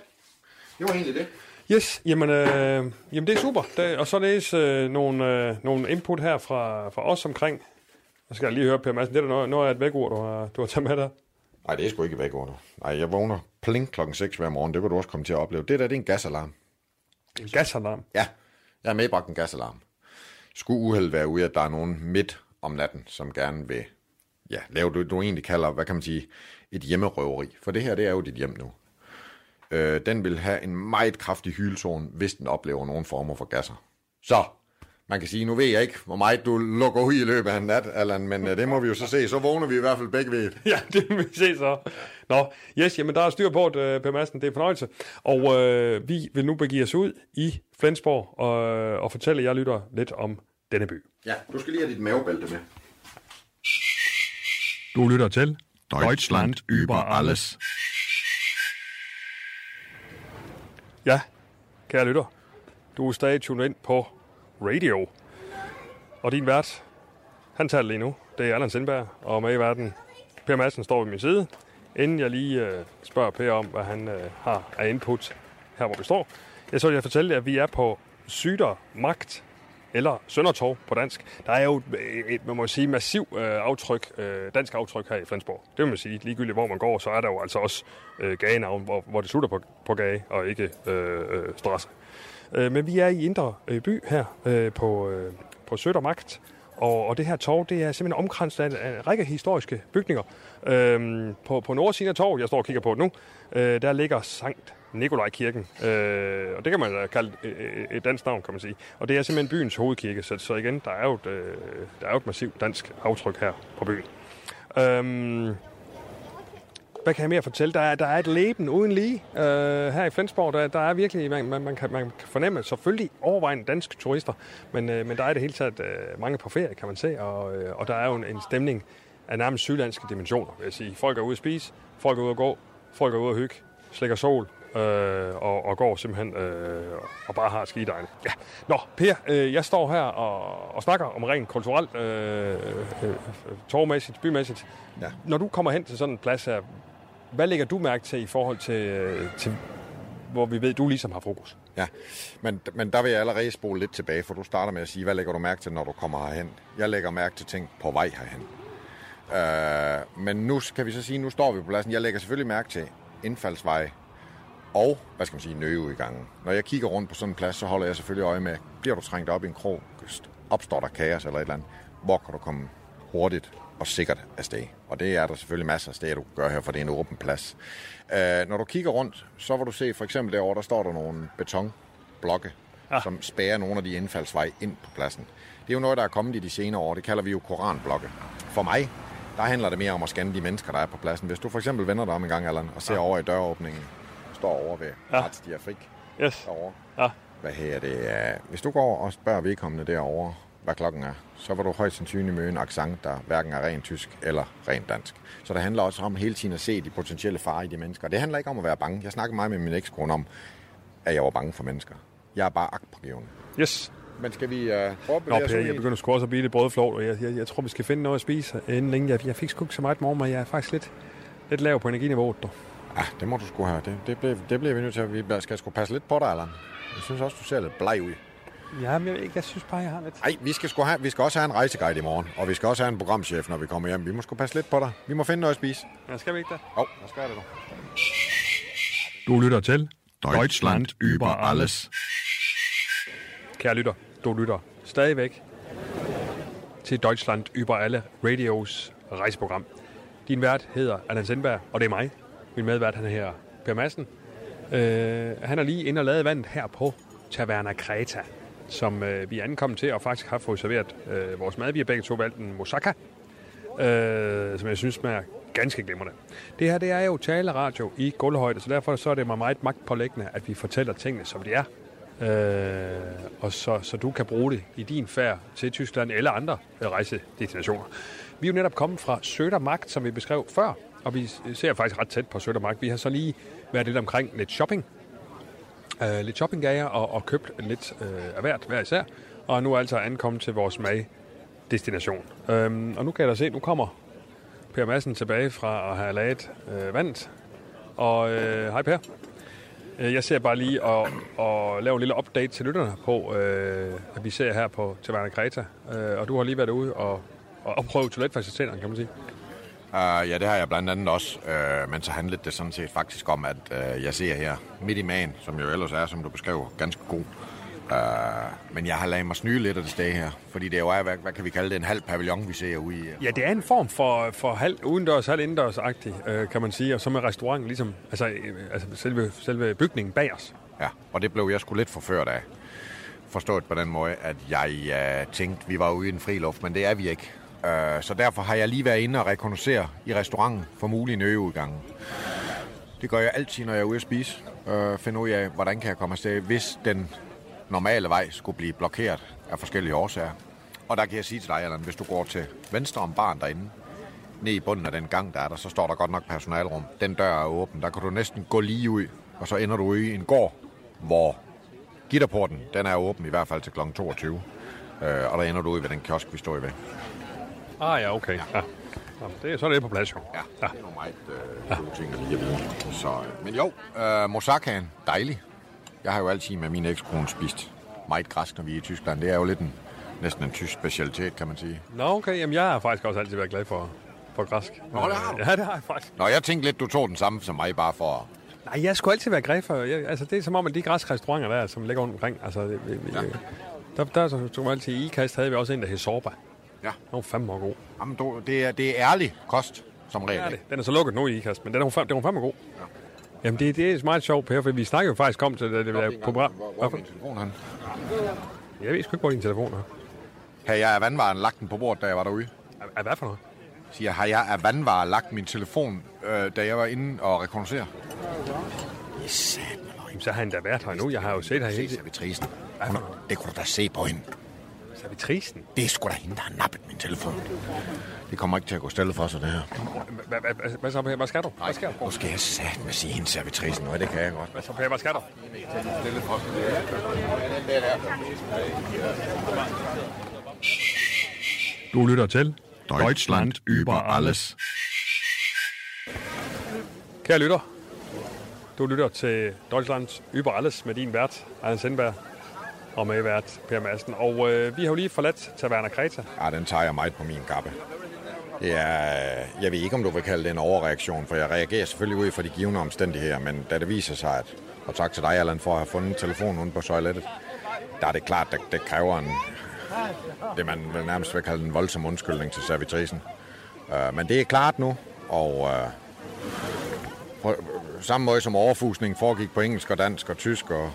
E: det var egentlig det.
D: Yes, jamen, øh, jamen det er super. Det, og så læs øh, nogle, øh, nogle input her fra, fra os omkring. Jeg skal lige høre, Per Madsen, det er der noget, noget af et vækord, du har, du har taget med dig.
E: Nej, det er sgu ikke væk under. Nej, jeg vågner plink klokken 6 hver morgen. Det kan du også komme til at opleve. Det der, det er en gasalarm.
D: En gasalarm.
E: Ja, jeg har medbragt en gasalarm. Skulle uheld være ude, at der er nogen midt om natten, som gerne vil ja, lave det, du egentlig kalder, hvad kan man sige, et hjemmerøveri. For det her, det er jo dit hjem nu. Øh, den vil have en meget kraftig hylzone, hvis den oplever nogen former for gasser. Så, man kan sige, nu ved jeg ikke, hvor meget du lukker ud i løbet af en nat, Allan, men øh, det må vi jo så se. Så vågner vi i hvert fald begge ved.
D: Ja, det vil vi se så. Nå, yes, jamen der er styr på det, Per Madsen. Det er fornøjelse. Og øh, vi vil nu begive os ud i Flensborg og, og fortælle jer lytter lidt om denne by.
E: Ja, du skal lige have dit mavebælte med.
D: Du lytter til
E: Deutschland über alles.
D: Ja, kære lytter. Du er stadig tunet ind på radio. Og din vært, han taler lige nu. Det er Allan Sindberg, og med i verden, Per Madsen står ved min side. Inden jeg lige øh, spørger Per om, hvad han øh, har af input her, hvor vi står, jeg så vil jeg fortælle jer, at vi er på Syder Magt, eller Søndertorv på dansk. Der er jo et, et man må sige, massiv øh, aftryk, øh, dansk aftryk her i Flensborg. Det vil man sige. Ligegyldigt hvor man går, så er der jo altså også øh, gagenavn, hvor, hvor det slutter på, på gage, og ikke øh, øh, strasse. Øh, men vi er i Indre øh, By her øh, på, øh, på Sødermagt, og, og det her torv, det er simpelthen omkranset af en, af en række historiske bygninger. Øhm, på, på nordsiden af torvet, jeg står og kigger på det nu, øh, der ligger Sankt Nikolaj Kirken. Øh, og det kan man da kalde et, et dansk navn, kan man sige. Og det er simpelthen byens hovedkirke, så, så igen, der er, jo et, øh, der er jo et massivt dansk aftryk her på byen. Øhm, hvad kan jeg mere fortælle? Der er, der er et leben uden lige øh, her i Flensborg. Der, der er virkelig, man, man, man, kan, man kan fornemme, selvfølgelig overvejende danske turister, men, øh, men der er det hele taget øh, mange på ferie, kan man se, og, øh, og der er jo en, en stemning af nærmest sydlandske dimensioner, vil jeg sige. Folk er ude at spise, folk er ude at gå, folk er ude at hygge, slikker sol, øh, og, og går simpelthen øh, og bare har skidejne. Ja. Nå, Per, øh, jeg står her og, og snakker om rent kulturelt, øh, øh, torvmæssigt, bymæssigt.
E: Ja.
D: Når du kommer hen til sådan en plads her, hvad lægger du mærke til i forhold til, øh, til hvor vi ved, du ligesom har fokus?
E: Ja, men, men der vil jeg allerede spole lidt tilbage, for du starter med at sige, hvad lægger du mærke til, når du kommer herhen? Jeg lægger mærke til ting på vej herhen. Øh, men nu kan vi så sige, nu står vi på pladsen. Jeg lægger selvfølgelig mærke til indfaldsvej og, hvad skal man sige, nøgeudgangen. Når jeg kigger rundt på sådan en plads, så holder jeg selvfølgelig øje med, bliver du trængt op i en krog, opstår der kaos eller et eller andet, hvor kan du komme hurtigt og sikkert afsted. Og det er der selvfølgelig masser af steder, du kan gøre her, for det er en åben plads. Uh, når du kigger rundt, så vil du se, for eksempel derovre, der står der nogle betonblokke, ja. som spærer nogle af de indfaldsveje ind på pladsen. Det er jo noget, der er kommet i de senere år. Det kalder vi jo koranblokke. For mig, der handler det mere om at scanne de mennesker, der er på pladsen. Hvis du for eksempel vender dig om en gang, Allan, og ser ja. over i døråbningen, står over ved ja. Retsdiafrik
D: yes.
E: derovre.
D: Ja.
E: Hvad her det? Hvis du går og spørger vedkommende derovre, hvad klokken er, så vil du højst sandsynligt møde en accent, der hverken er rent tysk eller rent dansk. Så det handler også om hele tiden at se de potentielle farer i de mennesker. Det handler ikke om at være bange. Jeg snakker meget med min ekskone om, at jeg var bange for mennesker. Jeg er bare agtpågivende.
D: Yes.
E: Men skal vi uh, prøve at
D: Nå, Per, jeg begynder sgu også at blive lidt brødflot, og jeg, jeg, jeg, tror, vi skal finde noget at spise inden længe. Jeg, jeg fik sgu ikke så meget morgen, men jeg er faktisk lidt, lidt lav på energiniveauet. Dog.
E: Ja, det må du sgu have. Det, det, bliver, det bliver vi nødt til. Vi skal sgu passe lidt på dig, Allan. Jeg synes også, du ser lidt bleg ud.
D: Ja, men jeg, jeg synes bare, jeg har lidt...
E: Nej, vi skal, have, vi skal også have en rejseguide i morgen, og vi skal også have en programchef, når vi kommer hjem. Vi må sgu passe lidt på dig. Vi må finde noget at spise.
D: Ja, skal vi ikke det?
E: Jo, oh, hvad skal det nu?
D: Du lytter til
E: Deutschland über alles.
D: Kære lytter, du lytter stadigvæk til Deutschland über alle radios rejseprogram. Din vært hedder Allan Sindberg, og det er mig. Min medvært, han her, Per Madsen. Øh, han er lige inde og lavet vandet her på Taverna Kreta, som øh, vi er ankommet til, og faktisk har fået serveret øh, vores mad. Vi har begge to valgt en moussaka, øh, som jeg synes smager ganske glimrende. Det her det er jo taleradio i gulvhøjde, så derfor så er det mig meget magtpålæggende, at vi fortæller tingene, som de er. Øh, og så, så du kan bruge det i din færd til Tyskland eller andre øh, rejsedestinationer. Vi er jo netop kommet fra Södermarkt, som vi beskrev før, og vi ser faktisk ret tæt på Søndermark. Vi har så lige været lidt omkring lidt shopping. Uh, lidt shoppinggager og, og købt lidt uh, af hvert hver især. Og nu er altså ankommet til vores mag-destination. Um, øhm, og nu kan jeg da se, nu kommer Per Madsen tilbage fra at have lavet uh, øh, vandet. Og uh, hej Per. Jeg ser bare lige og, og lave en lille update til lytterne på, øh, at vi ser her på Taverna Kreta. Øh, og du har lige været ude og, og prøvet toiletfaciliteterne, kan man sige.
E: Uh, ja, det har jeg blandt andet også. Uh, men så handlede det sådan set faktisk om, at uh, jeg ser her midt i magen, som jo ellers er, som du beskrev, ganske god. Uh, men jeg har ladet mig snyde lidt af det sted her, fordi det er jo, hvad, hvad kan vi kalde det, en halv pavillon, vi ser ude i.
D: Ja, det er en form for, for halv udendørs, halv indendørs-agtig, øh, kan man sige. Og så med restauranten, ligesom, altså, øh, altså selve, selve bygningen bag os.
E: Ja, og det blev jeg sgu lidt forført af. Forstået på den måde, at jeg uh, tænkte, vi var ude i en fri luft, men det er vi ikke. Øh, så derfor har jeg lige været inde og rekognosere i restauranten for mulige nøgeudgange. Det gør jeg altid, når jeg er ude at spise. Øh, finde ud af, hvordan kan jeg komme afsted, hvis den normale vej skulle blive blokeret af forskellige årsager. Og der kan jeg sige til dig, Allan, hvis du går til venstre om baren derinde, ned i bunden af den gang, der er der, så står der godt nok personalrum. Den dør er åben. Der kan du næsten gå lige ud, og så ender du i en gård, hvor gitterporten, den er åben i hvert fald til kl. 22. Øh, og der ender du ud ved den kiosk, vi står i ved.
D: Ah ja, okay. Ja. Nå, det, er- så er det på plads jo.
E: Ja, det er nogle meget øh, gode ting at lige at vide. Så, øh, men jo, øh, moussakaen, dejlig. Jeg har jo altid med min ekskone spist meget græsk, når vi er i Tyskland. Det er jo lidt en, næsten en tysk specialitet, kan man sige.
D: Nå, okay. Jamen, jeg har faktisk også altid været glad for, for græsk.
E: Nå, det har du.
D: Ja, det har jeg faktisk.
E: Nå, jeg tænkte lidt, du tog den samme som mig, bare for...
D: Nej, jeg skulle altid være glad for... Jeg, altså, det er som om, at de græske restauranter der, som ligger rundt omkring, altså, det, vi,
E: Ja.
D: ja. der, der så tog man altid i ikast, havde vi også en, der hed Sorba.
E: Ja,
D: Den var fandme god.
E: Jamen, du, det, er, det er ærlig kost, som regel.
D: Ja, det. Den er så lukket nu i ikast, men den er, fandme, den var fandme god. Ja. Jamen, det, det er meget sjovt, Per, for vi snakker jo faktisk om til det, det der program.
E: Hvor, hvor er min telefon han?
D: Jeg ved sgu ikke, hvor din telefon er.
E: Har jeg af vandvaren lagt den på bordet, da jeg var derude?
D: Er, hvad for noget?
E: Siger, har jeg af vandvarer lagt min telefon, øh, da jeg var inde og rekognosere? Det er løgn.
D: Jamen, så har han da været her nu. Jeg har jo set her hele tiden.
E: Hun, det kunne du da se på hende.
D: Servitrisen.
E: Det er sgu da hende, der har nappet min telefon. Det kommer ikke til at gå stille for sig, det her.
D: Hvad- så, Per? Hvad skal du? Hvad skal du?
E: Nu skal jeg satme sige hende servitrisen. Nå, det kan jeg godt.
D: Hvad så, Per? Hvad skal du? Du lytter til
E: Deutschland über alles.
D: Kære lytter, du lytter til Deutschland über alles med din vært, Allan Sindberg, og med vært Per Madsen. Og øh, vi har jo lige forladt Taverna Kreta.
E: Ja, den tager jeg meget på min kappe. Ja, øh, jeg ved ikke, om du vil kalde det en overreaktion, for jeg reagerer selvfølgelig ud fra de givende omstændigheder, men da det viser sig, at, og tak til dig, Allan, for at have fundet telefonen uden på toilettet, der er det klart, at det kræver en, det man vil nærmest vil kalde en voldsom undskyldning til servitrisen. Uh, men det er klart nu, og uh, på samme måde som overfusning foregik på engelsk og dansk og tysk, og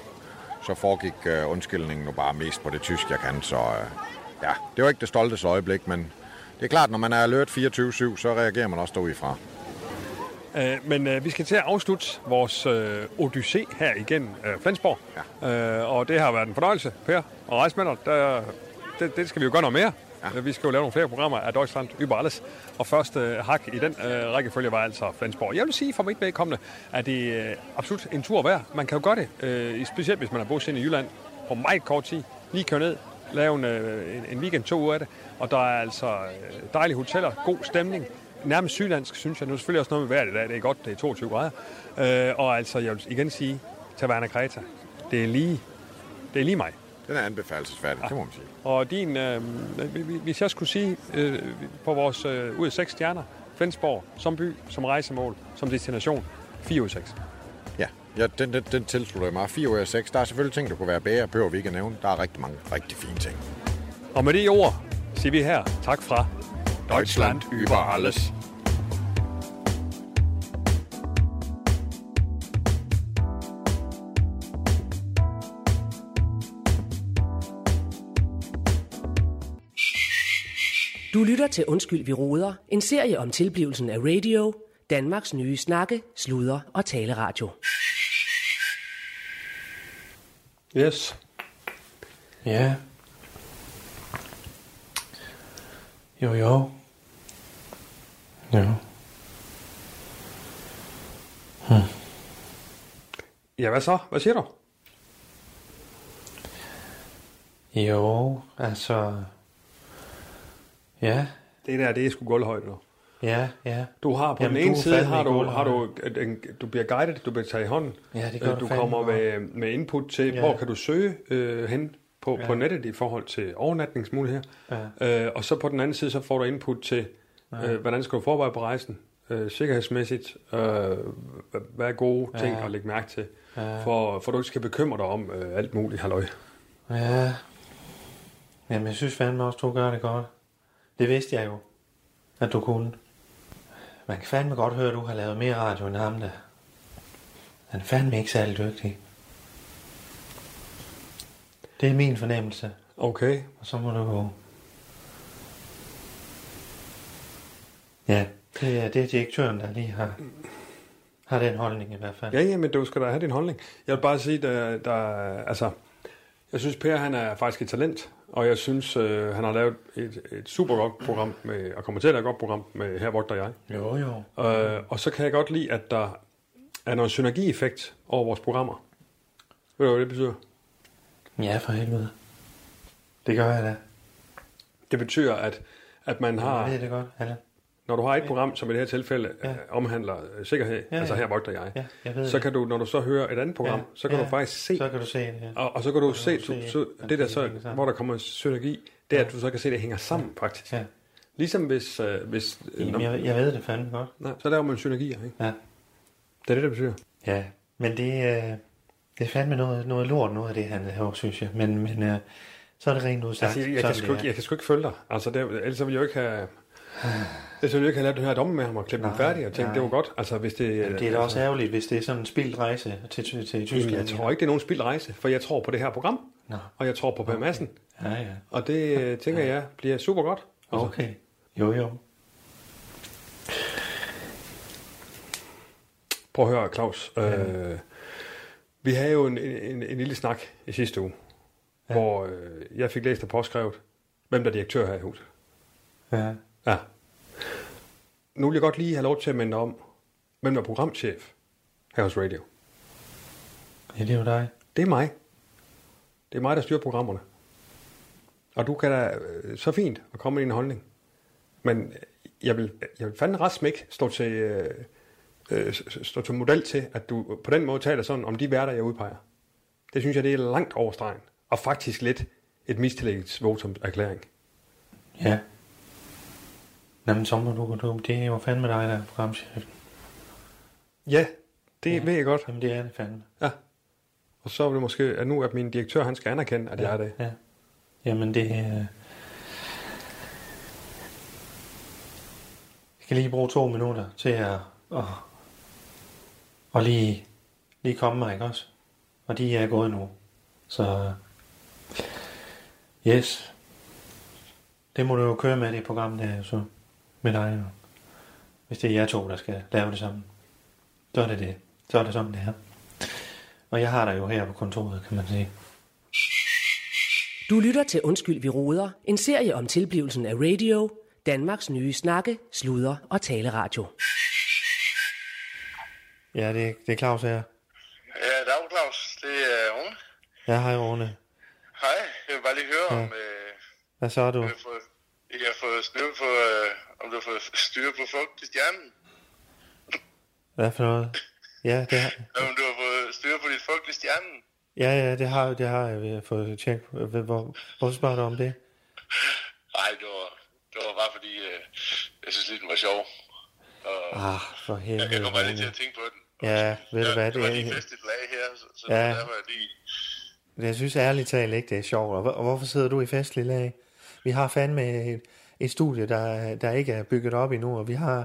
E: så foregik uh, undskyldningen nu bare mest på det tysk, jeg kan. Så uh, ja, det var ikke det stolteste øjeblik, men det er klart, når man er alert 24-7, så reagerer man også derudfra.
D: Øh, men øh, vi skal til at afslutte vores øh, odyssé her igen øh, Flensborg. Ja. Øh, og det har været en fornøjelse, Per og rejse med dig. Der, det, det skal vi jo gøre noget mere. Ja. Vi skal jo lave nogle flere programmer af Deutschland über alles. Og første øh, hak i den øh, rækkefølge var altså Flensborg. Jeg vil sige for mit vedkommende, at det er øh, absolut en tur værd. Man kan jo gøre det, øh, specielt hvis man har bosiddende i Jylland, på meget kort tid. Lige køre ned, lave en, øh, en, en weekend to uger af det. Og der er altså øh, dejlige hoteller, god stemning. Nærmest sydlandsk, synes jeg. Nu er selvfølgelig også noget med vejret i dag. Det er godt, det er 22 grader. Øh, og altså, jeg vil igen sige, Taverna Kreta. Det er lige, det er lige mig.
E: Den er anbefalesværdig, det må man sige.
D: Og din, øh, vi- vi- hvis jeg skulle sige øh, på vores øh, ud af seks stjerner, Flensborg som by, som rejsemål, som destination, 4 ud af 6.
E: Ja, ja den, den, den tilslutter jeg mig. 4 ud af 6. Der er selvfølgelig ting, der kunne være bedre, behøver vi ikke at nævne. Der er rigtig mange rigtig fine ting.
D: Og med de ord siger vi her tak fra Deutschland über alles.
A: Du lytter til Undskyld, vi roder, en serie om tilblivelsen af radio, Danmarks nye snakke, sludder og taleradio.
F: Yes. Ja. Jo, jo. Ja. Hm.
D: Ja, hvad så? Hvad siger du?
B: Jo, altså, Ja,
D: Det der, det er sgu gulvhøjde nu.
B: ja, ja.
D: Du har på
B: Jamen,
D: den ene side, har du, har du, du bliver guidet, du bliver taget i hånden.
B: Ja, det gør
D: Øh,
B: du
D: du kommer med, med input til,
B: Ja.
D: hvor kan du søge øh, hen på, ja.
B: Ja.
D: på nettet i forhold til overnatningsmuligheder.
B: Ja.
D: Øh, og så på den anden side, så får du input til, øh, hvordan skal du forberede på rejsen, øh, sikkerhedsmæssigt, øh, hvad er gode ting
B: Ja.
D: at lægge mærke til,
B: Ja.
D: for, for du ikke skal bekymre dig om øh, alt muligt halløj.
B: Ja. Jamen, jeg synes fandme også, du gør det godt. Det vidste jeg jo, at du kunne. Man kan fandme godt høre, at du har lavet mere radio end ham der. Han er fandme ikke særlig dygtig. Det er min fornemmelse.
D: Okay,
B: Og så må du gå. Ja, det er, det er direktøren, der lige har, har den holdning i hvert fald.
D: Ja, ja, men du skal da have din holdning. Jeg vil bare sige, der, der altså, jeg synes, Per, han er faktisk et talent, og jeg synes, øh, han har lavet et, et super godt program, med, og kommer til at lave et godt program med Her Vogter Jeg.
B: Jo, jo.
D: Øh, og så kan jeg godt lide, at der er noget synergieffekt over vores programmer. Ved du, hvad det betyder?
B: Ja, for helvede. Det gør jeg da.
D: Det betyder, at, at man
B: Jeg
D: har,
B: ved det godt, Allan.
D: Når du har et program, som i det her tilfælde
B: Ja.
D: ja. omhandler øh, sikkerhed,
B: Ja,
D: altså
B: ja.
D: Her Vogter Jeg,
B: Ja, jeg ved
D: så
B: det.
D: kan du, når du så hører et andet program,
B: Ja,
D: så kan
B: ja.
D: du faktisk se,
B: Så kan du se det, ja.
D: Og, og så kan du
B: Så
D: se,
B: kan du se,
D: så, det der så, hvor der kommer en synergi, det er, at du så kan se, at det hænger sammen faktisk.
B: ja.
D: Ligesom hvis, øh, hvis øh,
B: Jamen,
D: når,
B: jeg, jeg ved det fandme godt.
D: nej, så laver man synergier, ikke?
B: Ja.
D: Det er det, det betyder.
B: Ja, men det, øh, det er fandme noget, noget lort, noget af det, han laver, synes jeg. Men, men øh, så er det rent udsagt.
D: Altså, jeg, jeg, kan sgu, jeg kan sgu ikke følge dig. Altså, det, ellers ville jeg jo ikke have... Jeg ikke have lavet den her domme med ham og klippe den færdig og tænkt,
B: nej.
D: det var godt. Altså, hvis det,
B: Jamen, det er da også ærgerligt, hvis det er sådan en spildt rejse til, til, til Tyskland.
D: jeg tror ikke, det er nogen spild rejse, for jeg tror på det her program,
B: Nå,
D: og jeg tror på Per Madsen,
B: ja, ja.
D: og det øh, tænker jeg bliver super godt. Altså,
B: Okay. Jo, jo.
D: Prøv at høre, Claus. Øh, vi havde jo en, en, en lille snak i sidste uge, ja. hvor øh, jeg fik læst og påskrevet, hvem der er direktør her i huset.
B: Ja.
D: Ja. Nu vil jeg godt lige have lov til at minde om, hvem der er programchef her hos Radio.
B: ja, det er jo dig.
D: Det er mig. Det er mig, der styrer programmerne. Og du kan da øh, så fint at komme med din holdning. Men jeg vil, jeg vil fandme ret smæk stå til, øh, øh, stå til model til, at du på den måde taler sådan om de værter, jeg udpeger. Det synes jeg, det er langt over stregen. Og faktisk lidt et mistillægsvotum erklæring.
B: Ja. Jamen, så må du, du, det er jo fandme dig, der er programchefen.
D: Ja, det ja. ved jeg godt.
B: Jamen, det er det fandme.
D: Ja. Og så er det måske, at nu at min direktør, han skal anerkende, at jeg er det.
B: Ja. Jamen, det er... Jeg skal lige bruge to minutter til at... at og lige, lige komme mig, ikke også? Og de er gået nu. Så... Yes. Det må du jo køre med det program der, så med dig. jo. Hvis det er jer to, der skal lave det sammen. Så er det det. Så er det sådan, det er. Og jeg har dig jo her på kontoret, kan man sige.
A: Du lytter til Undskyld, vi råder. En serie om tilblivelsen af radio. Danmarks nye snakke, sludre og taleradio.
B: Ja, det, det er Claus her.
G: Ja, dag Claus. Det er Rune.
B: Ja, hej Rune.
G: Hej, jeg vil bare lige høre,
B: Ja.
G: om øh,
B: Hvad så er du?
G: jeg har fået, jeg har fået styr på, øh, om du har fået styr på fugt i stjernen.
B: Hvad for noget? Ja, det har,
G: Om du har fået styr på dit fugt i stjernen.
B: ja, ja, det har, det har jeg ved at få tjekket. Hvor, hvor, hvorfor spørger du om det?
G: Nej, det var, det var bare fordi, øh, jeg synes lige, den var sjov. Og
B: Ah, for
G: jeg,
B: helvede.
G: jeg kom bare lige til at tænke på den.
B: Ja, ved du hvad,
G: det
B: det
G: var lige festligt lag her, så, så
B: Ja.
G: derfor er jeg lige...
B: jeg synes ærligt talt ikke, det er sjovt. Og hvorfor sidder du i festlig lag? Vi har fandme et, et studie, der, der ikke er bygget op endnu, og vi har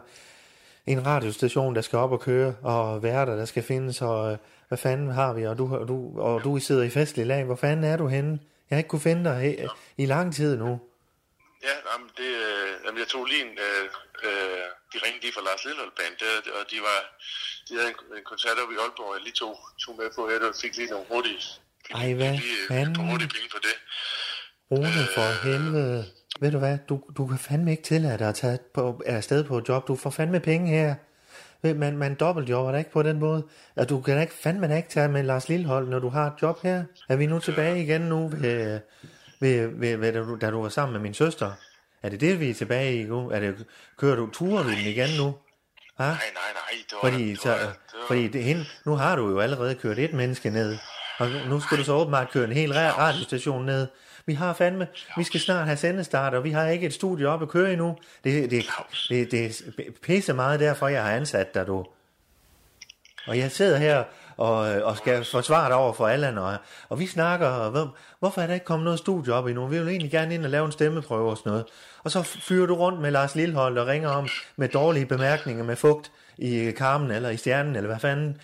B: en radiostation, der skal op og køre, og værter, der skal findes, og øh, hvad fanden har vi, og du, og du, og du sidder i festlig lag. Hvor fanden er du henne? Jeg har ikke kunne finde dig i, i lang tid nu.
G: Ja, jamen, det, øh, jamen, jeg tog lige en... Øh, øh, de ringede lige fra Lars Lillehold Band, der, og de var... De havde en, en koncert oppe i Aalborg, og jeg lige tog, tog med på her, og fik lige nogle hurtige... Fik,
B: Ej, hvad
G: lige, øh,
B: fanden?
G: nogle hurtige penge på det.
B: Rune, for helvede. Ved du hvad, du, du kan fandme ikke tillade dig at tage på, er afsted på et job. Du får fandme penge her. Man, man dobbeltjobber da ikke på den måde. At du kan da ikke, fandme da ikke tage med Lars Lillehold, når du har et job her. Er vi nu tilbage igen nu, ved, ved, ved, ved, da, du, da du var sammen med min søster? Er det det, vi er tilbage i nu? Er det, kører du, turer du den igen nu? Ha?
G: Nej, nej, nej. Det var,
B: Fordi,
G: det
B: så,
G: var, det var,
B: fordi det, hende, nu har du jo allerede kørt et menneske ned, og nu- skal du så åbenbart køre en hel ra- radiostation ned. Vi har fandme, vi skal snart have sendestart, og vi har ikke et studie op at køre endnu. Det, det, det, det er pisse meget derfor, jeg har ansat dig, du. Og jeg sidder her og, og skal forsvare dig over for Allan, og, og vi snakker, og hvor, hvorfor er der ikke kommet noget studie op endnu? Vi vil egentlig gerne ind og lave en stemmeprøve og sådan noget. Og så fyrer du rundt med Lars Lillehold og ringer om med dårlige bemærkninger med fugt i karmen eller i stjernen, eller hvad fanden.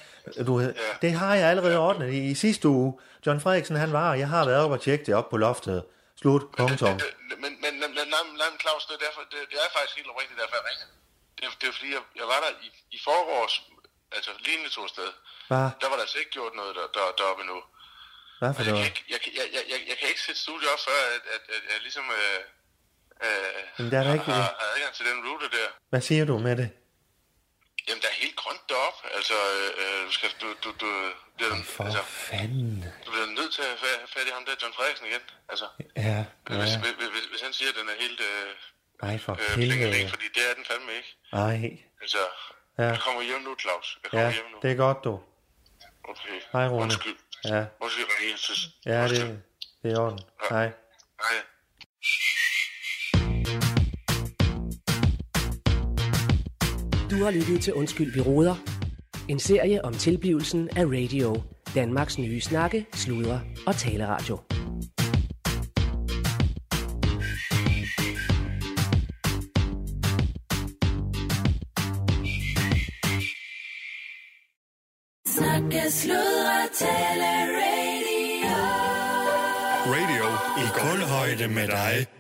B: Du, ja. Det har jeg allerede ordnet i, i sidste uge. John Frederiksen han var, og jeg har været oppe og tjekke det op på loftet. Slut, punktum.
G: Men, men, men, men, men, men Claus, det er, derfor, det, det er faktisk helt oprigtigt, derfor jeg ringer. Det, er- det er fordi, jeg, jeg var der i, i forgårs, altså lignende to sted.
B: Hvad?
G: Der var der altså ikke gjort noget der, der, deroppe endnu.
B: Hvad for
G: jeg, kan
B: noget?
G: jeg, kan- jeg, jeg, jeg, jeg kan ikke sætte studie op, før at, at, at jeg ligesom øh, øh,
B: Men der er der ikke-
G: har, har adgang til den rute der.
B: Hvad siger du med det?
G: Jamen, der er helt grønt deroppe. Altså, øh, øh, du skal, du, du, du, bliver,
B: For
G: altså,
B: fanden.
G: du bliver nødt til at have fa- fat i ham der, John Frederiksen igen. Altså,
B: Ja,
G: hvis,
B: ja.
G: hvis, hvis, hvis han siger, at den er helt øh,
B: Ej, for
G: øh,
B: helvede.
G: fordi det er den fandme ikke.
B: Ej,
G: Altså,
B: Ja.
G: jeg kommer hjem nu, Claus. Jeg kommer
B: ja,
G: hjem nu.
B: det er godt, du.
G: Okay.
B: Hej, Rune.
G: Undskyld.
B: Ja,
G: Undskyld, jeg
B: ja det, det er i orden. Hej.
G: Hej.
A: Du har lyttet til Undskyld, vi råder. En serie om tilblivelsen af radio. Danmarks nye snakke, sludre og taleradio.
H: Snakke, sludre, tale, radio.
I: Radio i kulhøjde med dig.